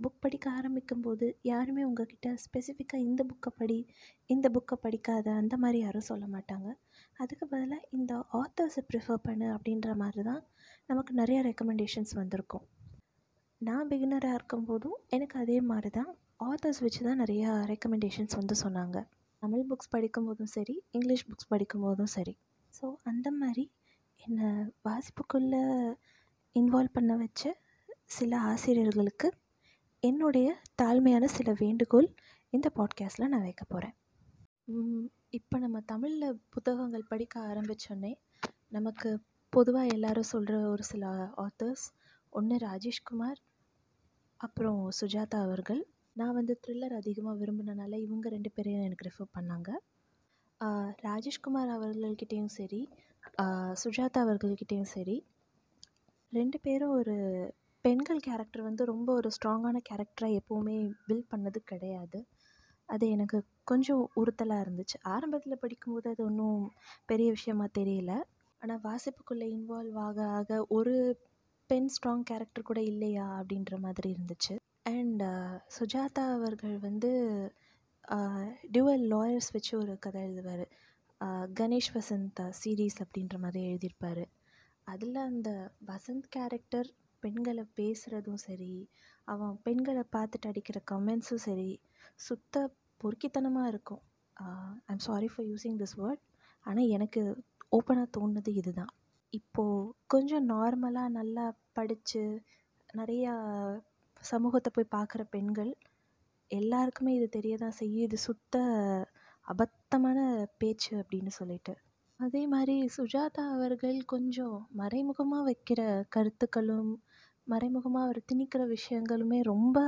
Book படிக்க ஆரம்பிக்கும்போது யாருமே உங்ககிட்ட ஸ்பெசிஃபிக்காக இந்த புக்கை படி இந்த புக்கை படிக்காத அந்த மாதிரி யாரும் சொல்ல மாட்டாங்க. அதுக்கு பதிலாக இந்த ஆத்தர்ஸை ப்ரிஃபர் பண்ணு அப்படின்ற மாதிரி தான் நமக்கு நிறைய ரெக்கமெண்டேஷன்ஸ் வந்திருக்கும். நான் பிகினராக இருக்கும்போதும் எனக்கு அதே மாதிரி தான் ஆத்தர்ஸ் வச்சு தான் நிறையா ரெக்கமெண்டேஷன்ஸ் வந்து சொன்னாங்க. தமிழ் புக்ஸ் படிக்கும்போதும் சரி இங்கிலீஷ் புக்ஸ் படிக்கும்போதும் சரி. ஸோ அந்த மாதிரி என்னை வாசிப்புக்குள்ளே இன்வால்வ் பண்ண வச்ச சில ஆசிரியர்களுக்கு என்னுடைய தாழ்மையான சில வேண்டுகோள் இந்த பாட்காஸ்ட்டில் நான் வைக்க போகிறேன் இப்போ நம்ம தமிழில் புத்தகங்கள் படிக்க ஆரம்பித்தோன்னே நமக்கு பொதுவாக எல்லாரும் சொல்கிற ஒரு சில ஆத்தர்ஸ் ஒன்று ராஜேஷ்குமார் அப்புறம் சுஜாதா அவர்கள். நான் வந்து த்ரில்லர் அதிகமாக விரும்பினனால இவங்க ரெண்டு பேரையும் எனக்கு ரெஃபர் பண்ணாங்க. ராஜேஷ்குமார் அவர்கள்கிட்டேயும் சரி சுஜாதா அவர்கள்கிட்டேயும் சரி ரெண்டு பேரும் ஒரு பெண்கள் கேரக்டர் வந்து ரொம்ப ஒரு ஸ்ட்ராங்கான கேரக்டராக எப்போவுமே பில்ட் பண்ணது கிடையாது. அது எனக்கு கொஞ்சம் உறுத்தலாக இருந்துச்சு. ஆரம்பத்தில் படிக்கும்போது அது ஒன்றும் பெரிய விஷயமா தெரியல. ஆனால் வாசிப்புக்குள்ளே இன்வால்வ் ஆக ஆக ஒரு பெண் ஸ்ட்ராங் கேரக்டர் கூட இல்லையா அப்படின்ற மாதிரி இருந்துச்சு. அண்ட் uh, சுஜாதா அவர்கள் வந்து uh, டியூவல் லாயர்ஸ் வச்சு ஒரு கதை எழுதுவார். Uh, கணேஷ் வசந்த் சீரீஸ் அப்படின்ற மாதிரி எழுதியிருப்பார். அதில் அந்த வசந்த் கேரக்டர் பெண்களை பேசுகிறதும் சரி அவன் பெண்களை பார்த்துட்டு அடிக்கிற கமெண்ட்ஸும் சரி சுத்த பொறுக்கித்தனமாக இருக்கும். I'm sorry for using this word ஆனால் எனக்கு ஓப்பனாக தோணுது இதுதான். இப்போது கொஞ்சம் நார்மலாக நல்லா படித்து நிறையா சமூகத்தை போய் பார்க்குற பெண்கள் எல்லாருக்குமே இது தெரிய தான் செய்யும். இது சுத்த அபத்தமான பேச்சு அப்படின்னு சொல்லிட்டு. அதே மாதிரி சுஜாதா அவர்கள் கொஞ்சம் மறைமுகமாக வைக்கிற கருத்துக்களும் மறைமுகமாக அவர் திணிக்கிற விஷயங்களுமே ரொம்ப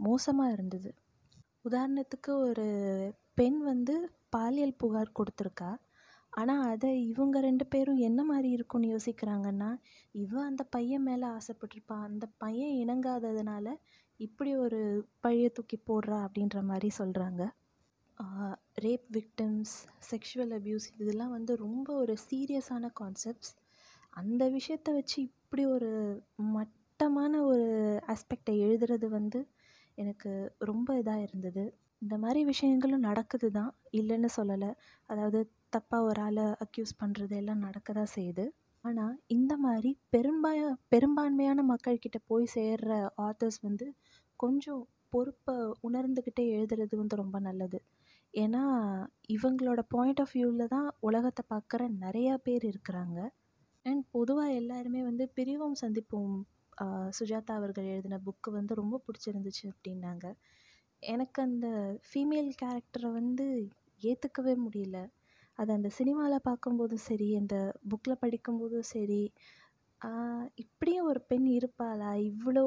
மோசமாக இருந்தது. உதாரணத்துக்கு ஒரு பெண் வந்து பாலியல் புகார் கொடுத்துருக்கா. ஆனால் அதை இவங்க ரெண்டு பேரும் என்ன மாதிரி இருக்கும்னு யோசிக்கிறாங்கன்னா இவன் அந்த பையன் மேலே ஆசைப்பட்டிருப்பான் அந்த பையன் இணங்காததுனால இப்படி ஒரு பழிய தூக்கி போடுறா அப்படின்ற மாதிரி சொல்கிறாங்க ரேப் விக்டிம்ஸ் செக்ஷுவல் அப்யூஸ் இதெல்லாம் வந்து ரொம்ப ஒரு சீரியஸான கான்செப்ட்ஸ் அந்த விஷயத்த வச்சு இப்படி ஒரு மட்டமான ஒரு ஆஸ்பெக்டை எழுதுறது வந்து எனக்கு ரொம்ப இதாக இருந்தது. இந்த மாதிரி விஷயங்களும் நடக்குது தான். இல்லைன்னு சொல்லலை. அதாவது தப்பாக ஒரு ஆளை அக்யூஸ் பண்ணுறது எல்லாம் நடக்க தான் செய்யுது. ஆனால் இந்த மாதிரி பெரும்பாய பெரும்பான்மையான மக்கள்கிட்ட போய் சேர்கிற ஆத்தர்ஸ் வந்து கொஞ்சம் பொறுப்பை உணர்ந்துக்கிட்டே எழுதுறது வந்து ரொம்ப நல்லது. ஏன்னா இவங்களோட பாயிண்ட் ஆஃப் வியூவில் தான் உலகத்தை பார்க்குற நிறையா பேர் இருக்கிறாங்க. அண்ட் பொதுவாக எல்லாருமே வந்து பிரிவும் சந்திப்போம் சுஜாதா அவர்கள் எழுதின புக்கு வந்து ரொம்ப பிடிச்சிருந்துச்சு அப்படின்னாங்க. எனக்கு அந்த ஃபீமேல் கேரக்டரை வந்து ஏற்றுக்கவே முடியல. அது அந்த சினிமாவில் பார்க்கும்போதும் சரி அந்த புக்கில் படிக்கும்போதும் சரி இப்படியும் ஒரு பெண் இருப்பாளா? இவ்வளோ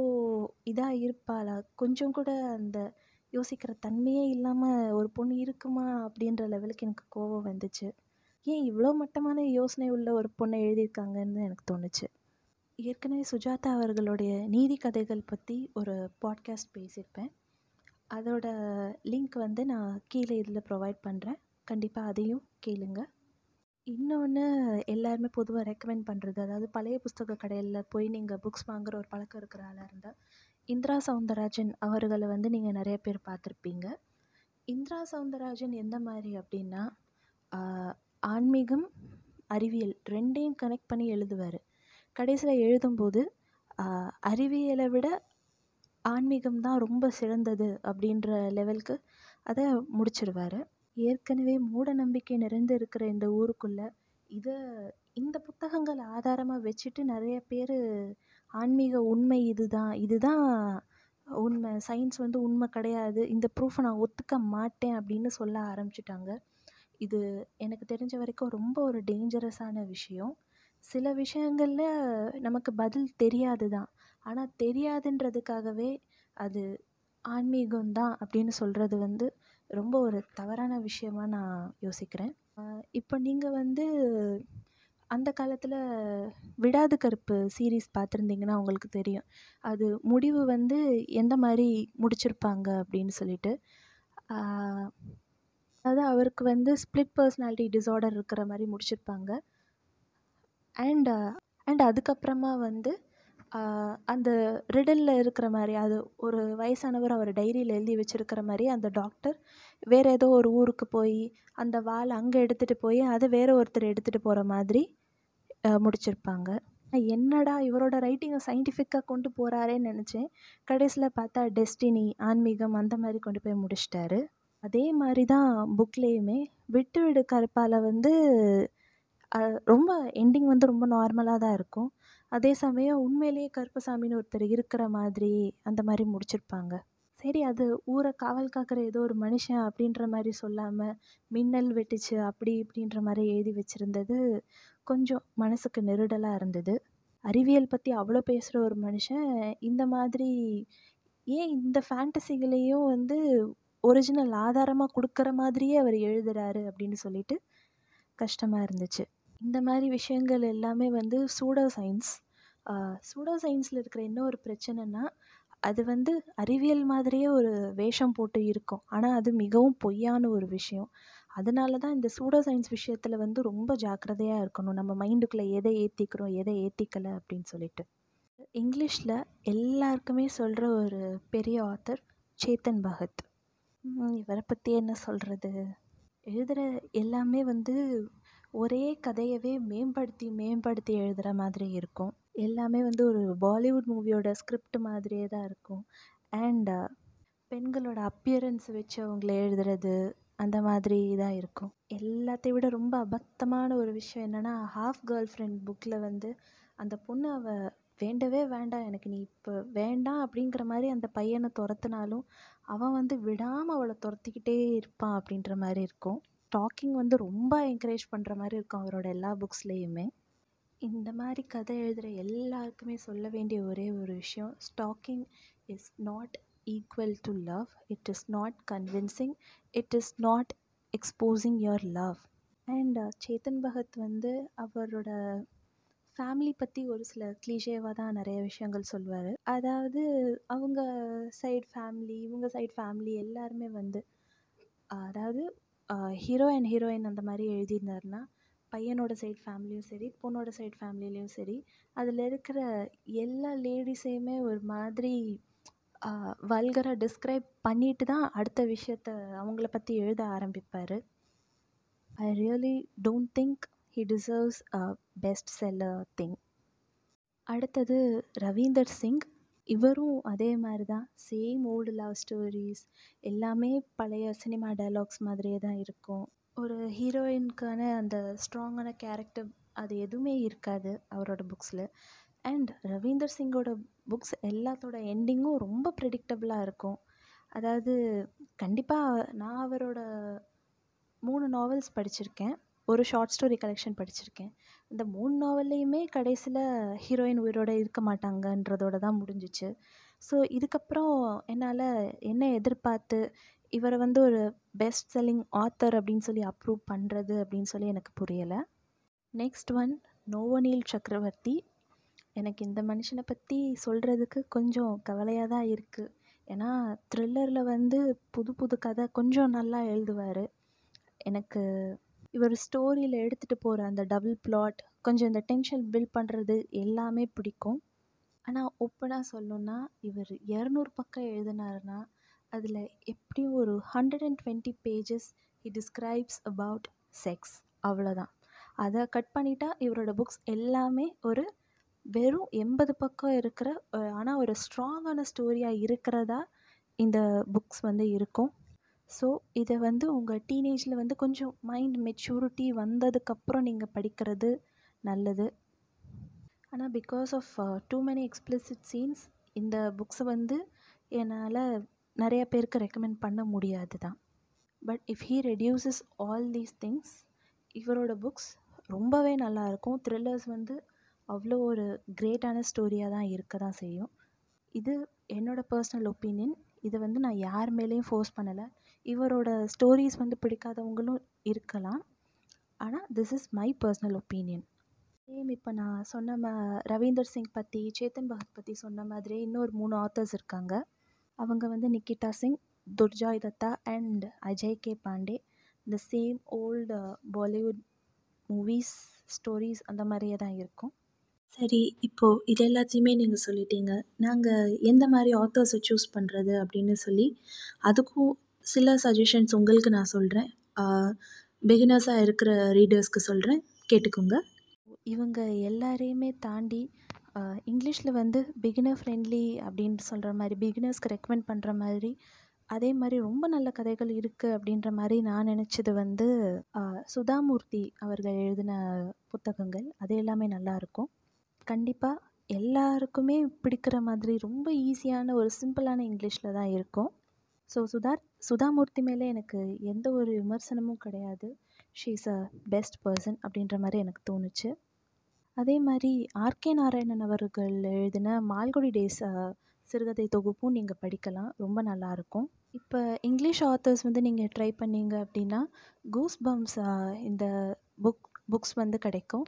இதாக இருப்பாளா? கொஞ்சம் கூட அந்த யோசிக்கிற தன்மையே இல்லாமல் ஒரு பொண்ணு இருக்குமா அப்படின்ற லெவலுக்கு எனக்கு கோவம் வந்துச்சு. ஏன் இவ்வளோ மட்டமான யோசனை உள்ள ஒரு பொண்ணை எழுதியிருக்காங்கன்னு எனக்கு தோணுச்சு. ஏற்கனவே சுஜாதா அவர்களுடைய நீதி கதைகள் பற்றி ஒரு பாட்காஸ்ட் பேசியிருப்பேன். அதோட லிங்க் வந்து நான் கீழே இதில் ப்ரொவைட் பண்ணுறேன் கண்டிப்பாக அதையும் கேளுங்க. இன்னொன்று எல்லாருமே பொதுவாக ரெக்கமெண்ட் பண்ணுறது அதாவது பழைய புஸ்தக கடையில் போய் நீங்கள் புக்ஸ் வாங்குகிற ஒரு பழக்கம் இருக்கிற ஆளாக இருந்தால் இந்திரா சவுந்தரராஜன் அவர்களை வந்து நீங்கள் நிறைய பேர் பார்த்துருப்பீங்க. இந்திரா சவுந்தரராஜன் எந்த மாதிரி அப்படின்னா ஆன்மீகம் அறிவியல் ரெண்டையும் கனெக்ட் பண்ணி எழுதுவார். கடைசியில் எழுதும்போது அறிவியலை விட ஆன்மீகம் தான் ரொம்ப சிறந்தது அப்படின்ற லெவலுக்கு அதை முடிச்சிடுவார் ஏற்கனவே மூட நம்பிக்கை நிறைந்து இருக்கிற இந்த ஊருக்குள்ளே இதை இந்த புத்தகங்கள் ஆதாரமாக வச்சுட்டு நிறைய பேர் ஆன்மீக உண்மை இதுதான். இதுதான் உண்மை. சயின்ஸ் வந்து உண்மை கிடையாது. இந்த ப்ரூஃபை நான் ஒத்துக்க மாட்டேன் அப்படின்னு சொல்ல ஆரம்பிச்சிட்டாங்க. இது எனக்கு தெரிஞ்ச வரைக்கும் ரொம்ப ஒரு டேஞ்சரஸான விஷயம். சில விஷயங்களில் நமக்கு பதில் தெரியாது தான் ஆனால் தெரியாதுன்றதுக்காகவே அது ஆன்மீகம்தான் அப்படின்னு சொல்கிறது வந்து ரொம்ப ஒரு தவறான விஷயமா நான் யோசிக்கிறேன். இப்போ நீங்கள் வந்து அந்த காலத்தில் விடாது கருப்பு சீரீஸ் பார்த்துருந்தீங்கன்னா உங்களுக்கு தெரியும். அது முடிவு வந்து எந்த மாதிரி முடிச்சிருப்பாங்க அப்படின்னு சொல்லிட்டு. அதாவது அவருக்கு வந்து ஸ்ப்ளிட் பர்சனாலிட்டி டிஸார்டர் இருக்கிற மாதிரி முடிச்சிருப்பாங்க. அண்ட் அண்ட் அதுக்கப்புறமா வந்து அந்த ரிடலில் இருக்கிற மாதிரி அது ஒரு வயசானவர் அவர் டைரியில் எழுதி வச்சிருக்கிற மாதிரி அந்த டாக்டர் வேறு ஏதோ ஒரு ஊருக்கு போய் அந்த வால் அங்கே எடுத்துகிட்டு போய் அதை வேறு ஒருத்தர் எடுத்துகிட்டு போகிற மாதிரி முடிச்சிருப்பாங்க. என்னடா இவரோட ரைட்டிங்கை சயின்டிஃபிக்காக கொண்டு போகிறாரேன்னு நினச்சேன். கடைசியில் பார்த்தா டெஸ்டினி ஆன்மீகம் அந்த மாதிரி கொண்டு போய் முடிச்சிட்டாரு. அதே மாதிரி தான் புக்லேயுமே விட்டு விடு கருப்பால் வந்து ரொம்ப எண்டிங் வந்து ரொம்ப நார்மலாக தான் இருக்கும். அதே சமயம் உண்மையிலேயே கருப்பசாமின்னு ஒருத்தர் இருக்கிற மாதிரி அந்த மாதிரி முடிச்சிருப்பாங்க. சரி அது ஊரை காவல் காக்கிற ஏதோ ஒரு மனுஷன் அப்படின்ற மாதிரி சொல்லாமல் மின்னல் வெட்டுச்சு அப்படி இப்படின்ற மாதிரி எழுதி வச்சுருந்தது கொஞ்சம் மனசுக்கு நெருடலாக இருந்தது. அறிவியல் பற்றி அவ்வளோ பேசுகிற ஒரு மனுஷன் இந்த மாதிரி ஏன் இந்த ஃபேண்டசிகளையும் வந்து ஒரிஜினல் ஆதாரமாக கொடுக்குற மாதிரியே அவர் எழுதுகிறாரு அப்படின்னு சொல்லிட்டு கஷ்டமாக இருந்துச்சு. இந்த மாதிரி விஷயங்கள் எல்லாமே வந்து சூடோ சயின்ஸ் சூடோ சயின்ஸில் இருக்கிற இன்னொரு பிரச்சனைனா அது வந்து அறிவியல் மாதிரியே ஒரு வேஷம் போட்டு இருக்கும். ஆனால் அது மிகவும் பொய்யான ஒரு விஷயம். அதனால தான் இந்த சூடோ சயின்ஸ் விஷயத்தில் வந்து ரொம்ப ஜாக்கிரதையாக இருக்கணும். நம்ம மைண்டுக்குள்ளே எதை ஏற்றிக்கிறோம் எதை ஏற்றிக்கலை அப்படின்னு சொல்லிட்டு. இங்கிலீஷில் எல்லாருக்குமே சொல்கிற ஒரு பெரிய ஆத்தர் சேத்தன் பகத். இவரை பற்றி என்ன சொல்கிறது எழுதுகிற எல்லாமே வந்து ஒரே கதையவே மேம்படுத்தி மேம்படுத்தி எழுதுகிற மாதிரி இருக்கும். எல்லாமே வந்து ஒரு பாலிவுட் மூவியோட ஸ்கிரிப்ட் மாதிரியே தான் இருக்கும். அண்ட் பெண்களோட அப்பியரன்ஸ் வச்சு அவங்கள எழுதுறது அந்த மாதிரி தான் இருக்கும். எல்லாத்தையும் விட ரொம்ப அபத்தமான ஒரு விஷயம் என்னென்னா ஹாஃப் கேர்ள் ஃப்ரெண்ட் புக்கில் வந்து அந்த பொண்ணு அவள் வேண்டவே வேண்டாம் எனக்கு நீ இப்போ வேண்டாம் அப்படிங்கிற மாதிரி அந்த பையனை துரத்துனாலும் அவன் வந்து விடாமல் அவளை துரத்திக்கிட்டே இருப்பான் அப்படின்ற மாதிரி இருக்கும். டாக்கிங் வந்து ரொம்ப என்கரேஜ் பண்ணுற மாதிரி இருக்கும் அவரோட எல்லா புக்ஸ்லேயுமே. இந்த மாதிரி கதை எழுதுகிற எல்லாருக்குமே சொல்ல வேண்டிய ஒரே ஒரு விஷயம் stalking is not equal to love. It is not convincing. It is not exposing your love. And Chetan Bhagat வந்து அவரோட ஃபேமிலி பற்றி ஒரு சில க்ளீஷேவாக தான் நிறைய விஷயங்கள் சொல்லுவார் அதாவது அவங்க சைடு ஃபேமிலி இவங்க சைடு ஃபேமிலி எல்லாருமே வந்து அதாவது ஹீரோ அண்ட் ஹீரோயின் அந்த மாதிரி எழுதியிருந்தாருன்னா பையனோட சைட் ஃபேமிலியும் சரி பொண்ணோட சைட் ஃபேமிலிலையும் சரி அதில் இருக்கிற எல்லா லேடிஸையுமே ஒரு மாதிரி வல்கராக டிஸ்கிரைப் பண்ணிட்டு தான் அடுத்த விஷயத்த அவங்கள பற்றி எழுத ஆரம்பிப்பார். I really don't think he deserves a best seller thing அடுத்தது ரவீந்தர் சிங். இவரும் அதே மாதிரி தான் சேம் ஓல்டு லவ் ஸ்டோரிஸ் எல்லாமே பழைய சினிமா டைலாக்ஸ் மாதிரியே தான் இருக்கும். ஒரு ஹீரோயினுக்கான அந்த ஸ்ட்ராங்கான கேரக்டர் அது எதுவுமே இருக்காது அவரோட புக்ஸில் அண்ட் ரவீந்தர் சிங்கோட புக்ஸ் எல்லாத்தோட எண்டிங்கும் ரொம்ப ப்ரெடிக்டபுளாக இருக்கும். அதாவது கண்டிப்பாக நான் அவரோட மூணு நாவல்ஸ் படிச்சிருக்கேன். ஒரு ஷார்ட் ஸ்டோரி கலெக்ஷன் படிச்சிருக்கேன். இந்த மூணு நாவல்லையுமே கடைசியில் ஹீரோயின் உயிரோடு இருக்க மாட்டாங்கன்றதோட தான் முடிஞ்சிச்சு. ஸோ இதுக்கப்புறம் என்னால் என்ன எதிர்பார்த்து இவரை வந்து ஒரு பெஸ்ட் செல்லிங் ஆத்தர் அப்படின்னு சொல்லி அப்ரூவ் பண்ணுறது அப்படின்னு சொல்லி எனக்கு புரியலை. நெக்ஸ்ட் ஒன் நோவனீல் சக்கரவர்த்தி. எனக்கு இந்த மனுஷனை பற்றி சொல்கிறதுக்கு கொஞ்சம் கவலையாக தான் இருக்குது ஏன்னா த்ரில்லரில் வந்து புது புது கதை கொஞ்சம் நல்லா எழுதுவார். எனக்கு இவர் ஸ்டோரியில் எடுத்துகிட்டு போகிற அந்த டபுள் பிளாட் கொஞ்சம் இந்த டென்ஷன் பில்ட் பண்ணுறது எல்லாமே பிடிக்கும். ஆனால் ஓப்பனாக சொல்லணுன்னா இவர் இரநூறு பக்கம் எழுதினாருன்னா அதில் எப்படியும் ஒரு hundred and twenty pages he describes about sex அவ்வளோதான் அதை கட் பண்ணிட்டா இவரோட புக்ஸ் எல்லாமே ஒரு வெறும் எண்பது பக்கம் இருக்கிற ஆனால் ஒரு ஸ்ட்ராங்கான ஸ்டோரியாக இருக்கிறதா இந்த புக்ஸ் வந்து இருக்கும். ஸோ இதை வந்து உங்கள் டீனேஜில் வந்து கொஞ்சம் மைண்ட் மெச்சூரிட்டி வந்ததுக்கப்புறம் நீங்கள் படிக்கிறது நல்லது. ஆனால் because of too many explicit scenes இந்த புக்ஸை வந்து என்னால் நிறைய பேருக்கு ரெக்கமெண்ட் பண்ண முடியாது தான். But if he reduces all these things இவரோட புக்ஸ் ரொம்பவே நல்லாயிருக்கும் த்ரில்லர்ஸ் வந்து அவ்வளோ ஒரு கிரேட்டான ஸ்டோரியாக தான் இருக்க தான் செய்யும். இது என்னோடய பர்சனல் ஒப்பீனியன் இதை வந்து நான் யார் மேலேயும் ஃபோர்ஸ் பண்ணலை. இவரோட ஸ்டோரிஸ் வந்து பிடிக்காதவங்களும் இருக்கலாம். ஆனால் this is my personal opinion same இப்போ நான் சொன்ன ம ரவீந்தர் சிங் பற்றி சேத்தன் பகத் பற்றி சொன்ன மாதிரி இன்னொரு மூணு ஆத்தர்ஸ் இருக்காங்க. அவங்க வந்து நிக்கிதா சிங் துர்ஜாய் தத்தா அண்ட் அஜய் கே பாண்டே. இந்த same old Bollywood movies stories அந்த மாதிரியே தான் இருக்கும். சரி, இப்போது இது எல்லாத்தையுமே நீங்கள் சொல்லிட்டீங்க. நாங்கள் எந்த மாதிரி ஆத்தர்ஸை சூஸ் பண்ணுறது அப்படின்னு சொல்லி, அதுக்கும் சில சஜஷன்ஸ் உங்களுக்கு நான் சொல்கிறேன் பிகினர்ஸாக இருக்கிற ரீடர்ஸ்க்கு சொல்கிறேன் கேட்டுக்கோங்க. இவங்க எல்லாரையுமே தாண்டி இங்கிலீஷில் வந்து பிகினர் ஃப்ரெண்ட்லி அப்படின்னு சொல்கிற மாதிரி பிகினர்ஸ்க்கு ரெக்கமெண்ட் பண்ணுற மாதிரி, அதே மாதிரி ரொம்ப நல்ல கதைகள் இருக்குது அப்படின்ற மாதிரி நான் நினச்சது வந்து சுதாமூர்த்தி அவர்கள் எழுதின புத்தகங்கள். அது எல்லாமே நல்லாயிருக்கும் கண்டிப்பாக எல்லாருக்குமே பிடிக்கிற மாதிரி ரொம்ப ஈஸியான ஒரு சிம்பிளான இங்கிலீஷில் தான் இருக்கும். ஸோ சுதார் சுதாமூர்த்தி மேலே எனக்கு எந்த ஒரு விமர்சனமும் கிடையாது. She is a best person அப்படின்ற மாதிரி எனக்கு தோணுச்சு. அதே மாதிரி ஆர்.கே. நாராயணன் அவர்கள் எழுதின மால்குடி டேஸ் சிறுகதை தொகுப்பும் நீங்கள் படிக்கலாம். ரொம்ப நல்லாயிருக்கும் இப்போ இங்கிலீஷ் ஆத்தர்ஸ் வந்து நீங்கள் ட்ரை பண்ணீங்க அப்படின்னா, கூஸ் பம்ஸ் இந்த புக் புக்ஸ் வந்து கிடைக்கும்.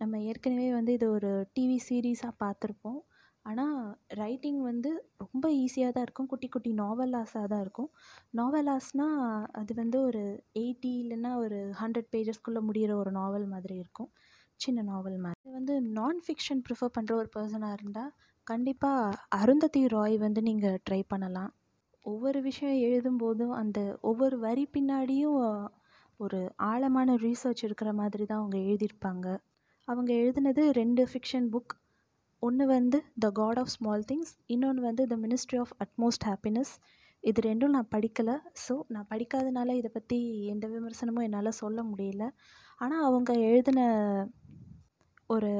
நம்ம ஏற்கனவே வந்து இது ஒரு டிவி சீரீஸாக பார்த்துருப்போம். ஆனால் ரைட்டிங் வந்து ரொம்ப ஈஸியாக தான் இருக்கும். குட்டி குட்டி நாவலாஸாக தான் இருக்கும். நாவலாஸ்னால் அது வந்து ஒரு எயிட்டி இல்லைன்னா ஒரு ஹண்ட்ரட் பேஜஸ்க்குள்ளே முடிகிற ஒரு நாவல் மாதிரி இருக்கும். சின்ன நாவல் மாதிரி இது வந்து நான் ஃபிக்ஷன் ப்ரிஃபர் பண்ணுற ஒரு பர்சனாக இருந்தால் கண்டிப்பாக அருந்ததி ராய் வந்து நீங்கள் ட்ரை பண்ணலாம். ஒவ்வொரு விஷயம் எழுதும்போதும் அந்த ஒவ்வொரு வரி பின்னாடியும் ஒரு ஆழமான ரீசர்ச் இருக்கிற மாதிரி தான் அவங்க எழுதியிருப்பாங்க. அவங்க எழுதினது ரெண்டு ஃபிக்ஷன் புக். ஒன்று வந்து the god of small things. இன்னொன்று வந்து the ministry of utmost happiness. இது ரெண்டும் நான் படிக்கலை ஸோ நான் படிக்காதனால இதை பற்றி எந்த விமர்சனமும் என்னால் சொல்ல முடியல. ஆனால் அவங்க எழுதின ஒரு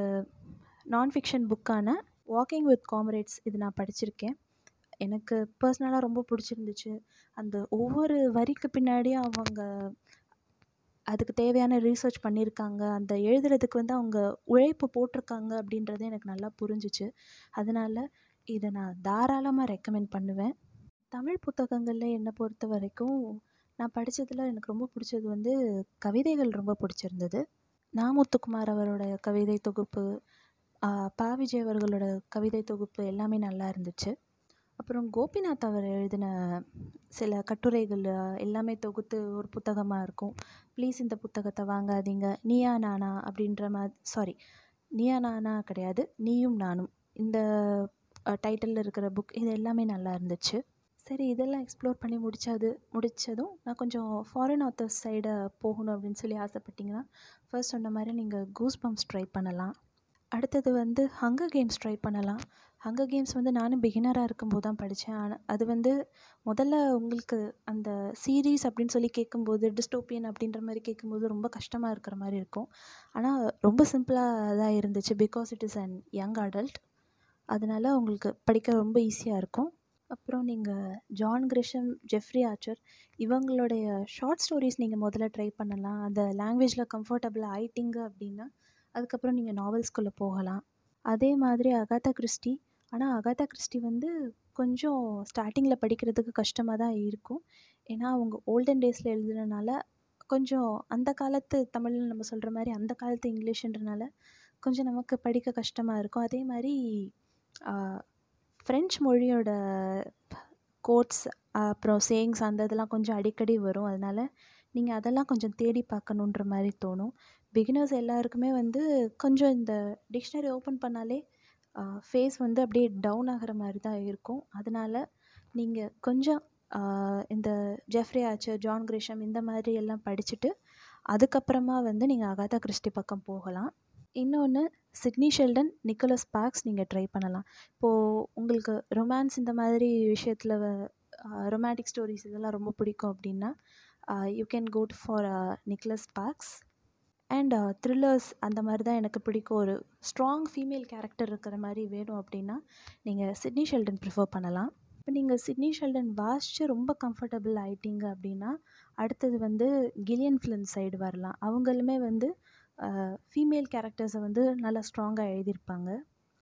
நான் ஃபிக்ஷன் புக்கான வாக்கிங் வித் காம்ரேட்ஸ் இது நான் படிச்சிருக்கேன். எனக்கு பர்சனலாக ரொம்ப பிடிச்சிருந்துச்சு அந்த ஒவ்வொரு வரிக்கு பின்னாடியும் அவங்க அதுக்கு தேவையான ரீசர்ச் பண்ணியிருக்காங்க. அந்த எழுதுறதுக்கு வந்து அவங்க உழைப்பு போட்டிருக்காங்க அப்படின்றது எனக்கு நல்லா புரிஞ்சுச்சு. அதனால இதை நான் தாராளமாக ரெக்கமெண்ட் பண்ணுவேன். தமிழ் புத்தகங்களில் என்னை பொறுத்த வரைக்கும் நான் படித்ததில் எனக்கு ரொம்ப பிடிச்சது வந்து கவிதைகள் ரொம்ப பிடிச்சிருந்தது நா. முத்துக்குமார் அவரோட கவிதை தொகுப்பு, பா விஜய் அவர்களோட கவிதை தொகுப்பு எல்லாமே நல்லா இருந்துச்சு. அப்புறம் கோபிநாத் அவர் எழுதின சில கட்டுரைகள் எல்லாமே தொகுத்து ஒரு புத்தகமாக இருக்கும். ப்ளீஸ் இந்த புத்தகத்தை வாங்காதீங்க. நீயா நானா அப்படின்ற மா சாரி நீயா நானா கிடையாது. நீயும் நானும். இந்த டைட்டிலில் இருக்கிற புக் இது எல்லாமே நல்லா இருந்துச்சு. சரி இதெல்லாம் எக்ஸ்ப்ளோர் பண்ணி முடிச்சது முடித்ததும் நான் கொஞ்சம் ஃபாரின் ஆத்தர்ஸ் சைடை போகணும் அப்படின்னு சொல்லி ஆசைப்பட்டிங்கன்னா ஃபர்ஸ்ட் சொன்ன மாதிரி நீங்கள் கூஸ் பம்ப்ஸ் ட்ரை பண்ணலாம். அடுத்தது வந்து ஹங்கர் கேம்ஸ் ட்ரை பண்ணலாம். ஹங்கர் கேம்ஸ் வந்து நானும் பிகினராக இருக்கும்போது தான் படித்தேன் ஆனால் அது வந்து முதல்ல உங்களுக்கு அந்த சீரிஸ் அப்படின்னு சொல்லி கேட்கும்போது, டிஸ்டோப்பியன் அப்படின்ற மாதிரி கேட்கும்போது ரொம்ப கஷ்டமாக இருக்கிற மாதிரி இருக்கும். ஆனால் ரொம்ப சிம்பிளாக தான் இருந்துச்சு. Because it is an young adult. அதனால உங்களுக்கு படிக்க ரொம்ப ஈஸியாக இருக்கும். அப்புறம் நீங்கள் ஜான் கிரிஷம், ஜெஃப்ரி ஆச்சர் இவங்களுடைய ஷார்ட் ஸ்டோரிஸ் நீங்கள் முதல்ல ட்ரை பண்ணலாம். அந்த லாங்குவேஜில் கம்ஃபர்டபுள் ஆயிட்டிங்க அப்படின்னா, அதுக்கப்புறம் நீங்கள் நாவல்ஸ்குள்ளே போகலாம். அதே மாதிரி அகாதா கிறிஸ்டி. ஆனால் அகாதா கிறிஸ்டி வந்து கொஞ்சம் ஸ்டார்டிங்கில் படிக்கிறதுக்கு கஷ்டமாக தான் இருக்கும். ஏன்னா அவங்க ஓல்டன் டேஸில் எழுதுனனால, கொஞ்சம் அந்த காலத்து தமிழ்னு நம்ம சொல்கிற மாதிரி அந்த காலத்து இங்கிலீஷ்ன்றனால, கொஞ்சம் நமக்கு படிக்க கஷ்டமாக இருக்கும். அதே மாதிரி ஃப்ரெஞ்ச் மொழியோட கோட்ஸ் அப்புறம் சேயிங்ஸ் அந்த இதெல்லாம் கொஞ்சம் அடிக்கடி வரும். அதனால் நீங்கள் அதெல்லாம் கொஞ்சம் தேடி பார்க்கணுன்ற மாதிரி தோணும். பிகினர்ஸ் எல்லாருக்குமே வந்து கொஞ்சம் இந்த டிக்ஷனரி ஓப்பன் பண்ணாலே ஃபேஸ் வந்து அப்படியே டவுன் ஆகிற மாதிரி தான் இருக்கும். அதனால் நீங்கள் கொஞ்சம் இந்த ஜெஃப்ரி ஆச்சர் ஜான் கிரிஷம் இந்த மாதிரி எல்லாம் படிச்சுட்டு, அதுக்கப்புறமா வந்து நீங்கள் அகாதா கிறிஸ்டி பக்கம் போகலாம். இன்னொன்று சிட்னி ஷெல்டன், நிக்கோலஸ் பார்க்ஸ் நீங்கள் ட்ரை பண்ணலாம். இப்போது உங்களுக்கு ரொமான்ஸ் இந்த மாதிரி விஷயத்தில் ரொமான்டிக் ஸ்டோரிஸ் இதெல்லாம் ரொம்ப பிடிக்கும் அப்படின்னா, you can go for Nicholas Nicholas and thrillers அந்த மாதிரி தான் எனக்கு பிடிக்கும். ஒரு ஸ்ட்ராங் ஃபீமேல் கேரக்டர் இருக்கிற மாதிரி வேணும் அப்படின்னா, நீங்கள் சிட்னி ஷெல்டன் ப்ரிஃபர் பண்ணலாம். இப்போ நீங்கள் சிட்னி ஷெல்டன் வாசிச்சு ரொம்ப கம்ஃபர்டபுள் ஆகிட்டீங்க அப்படின்னா, அடுத்தது வந்து கில்லியன் ஃபிலிம் சைடு வரலாம். அவங்களுமே வந்து ஃபீமேல் கேரக்டர்ஸை வந்து நல்லா ஸ்ட்ராங்காக எழுதியிருப்பாங்க.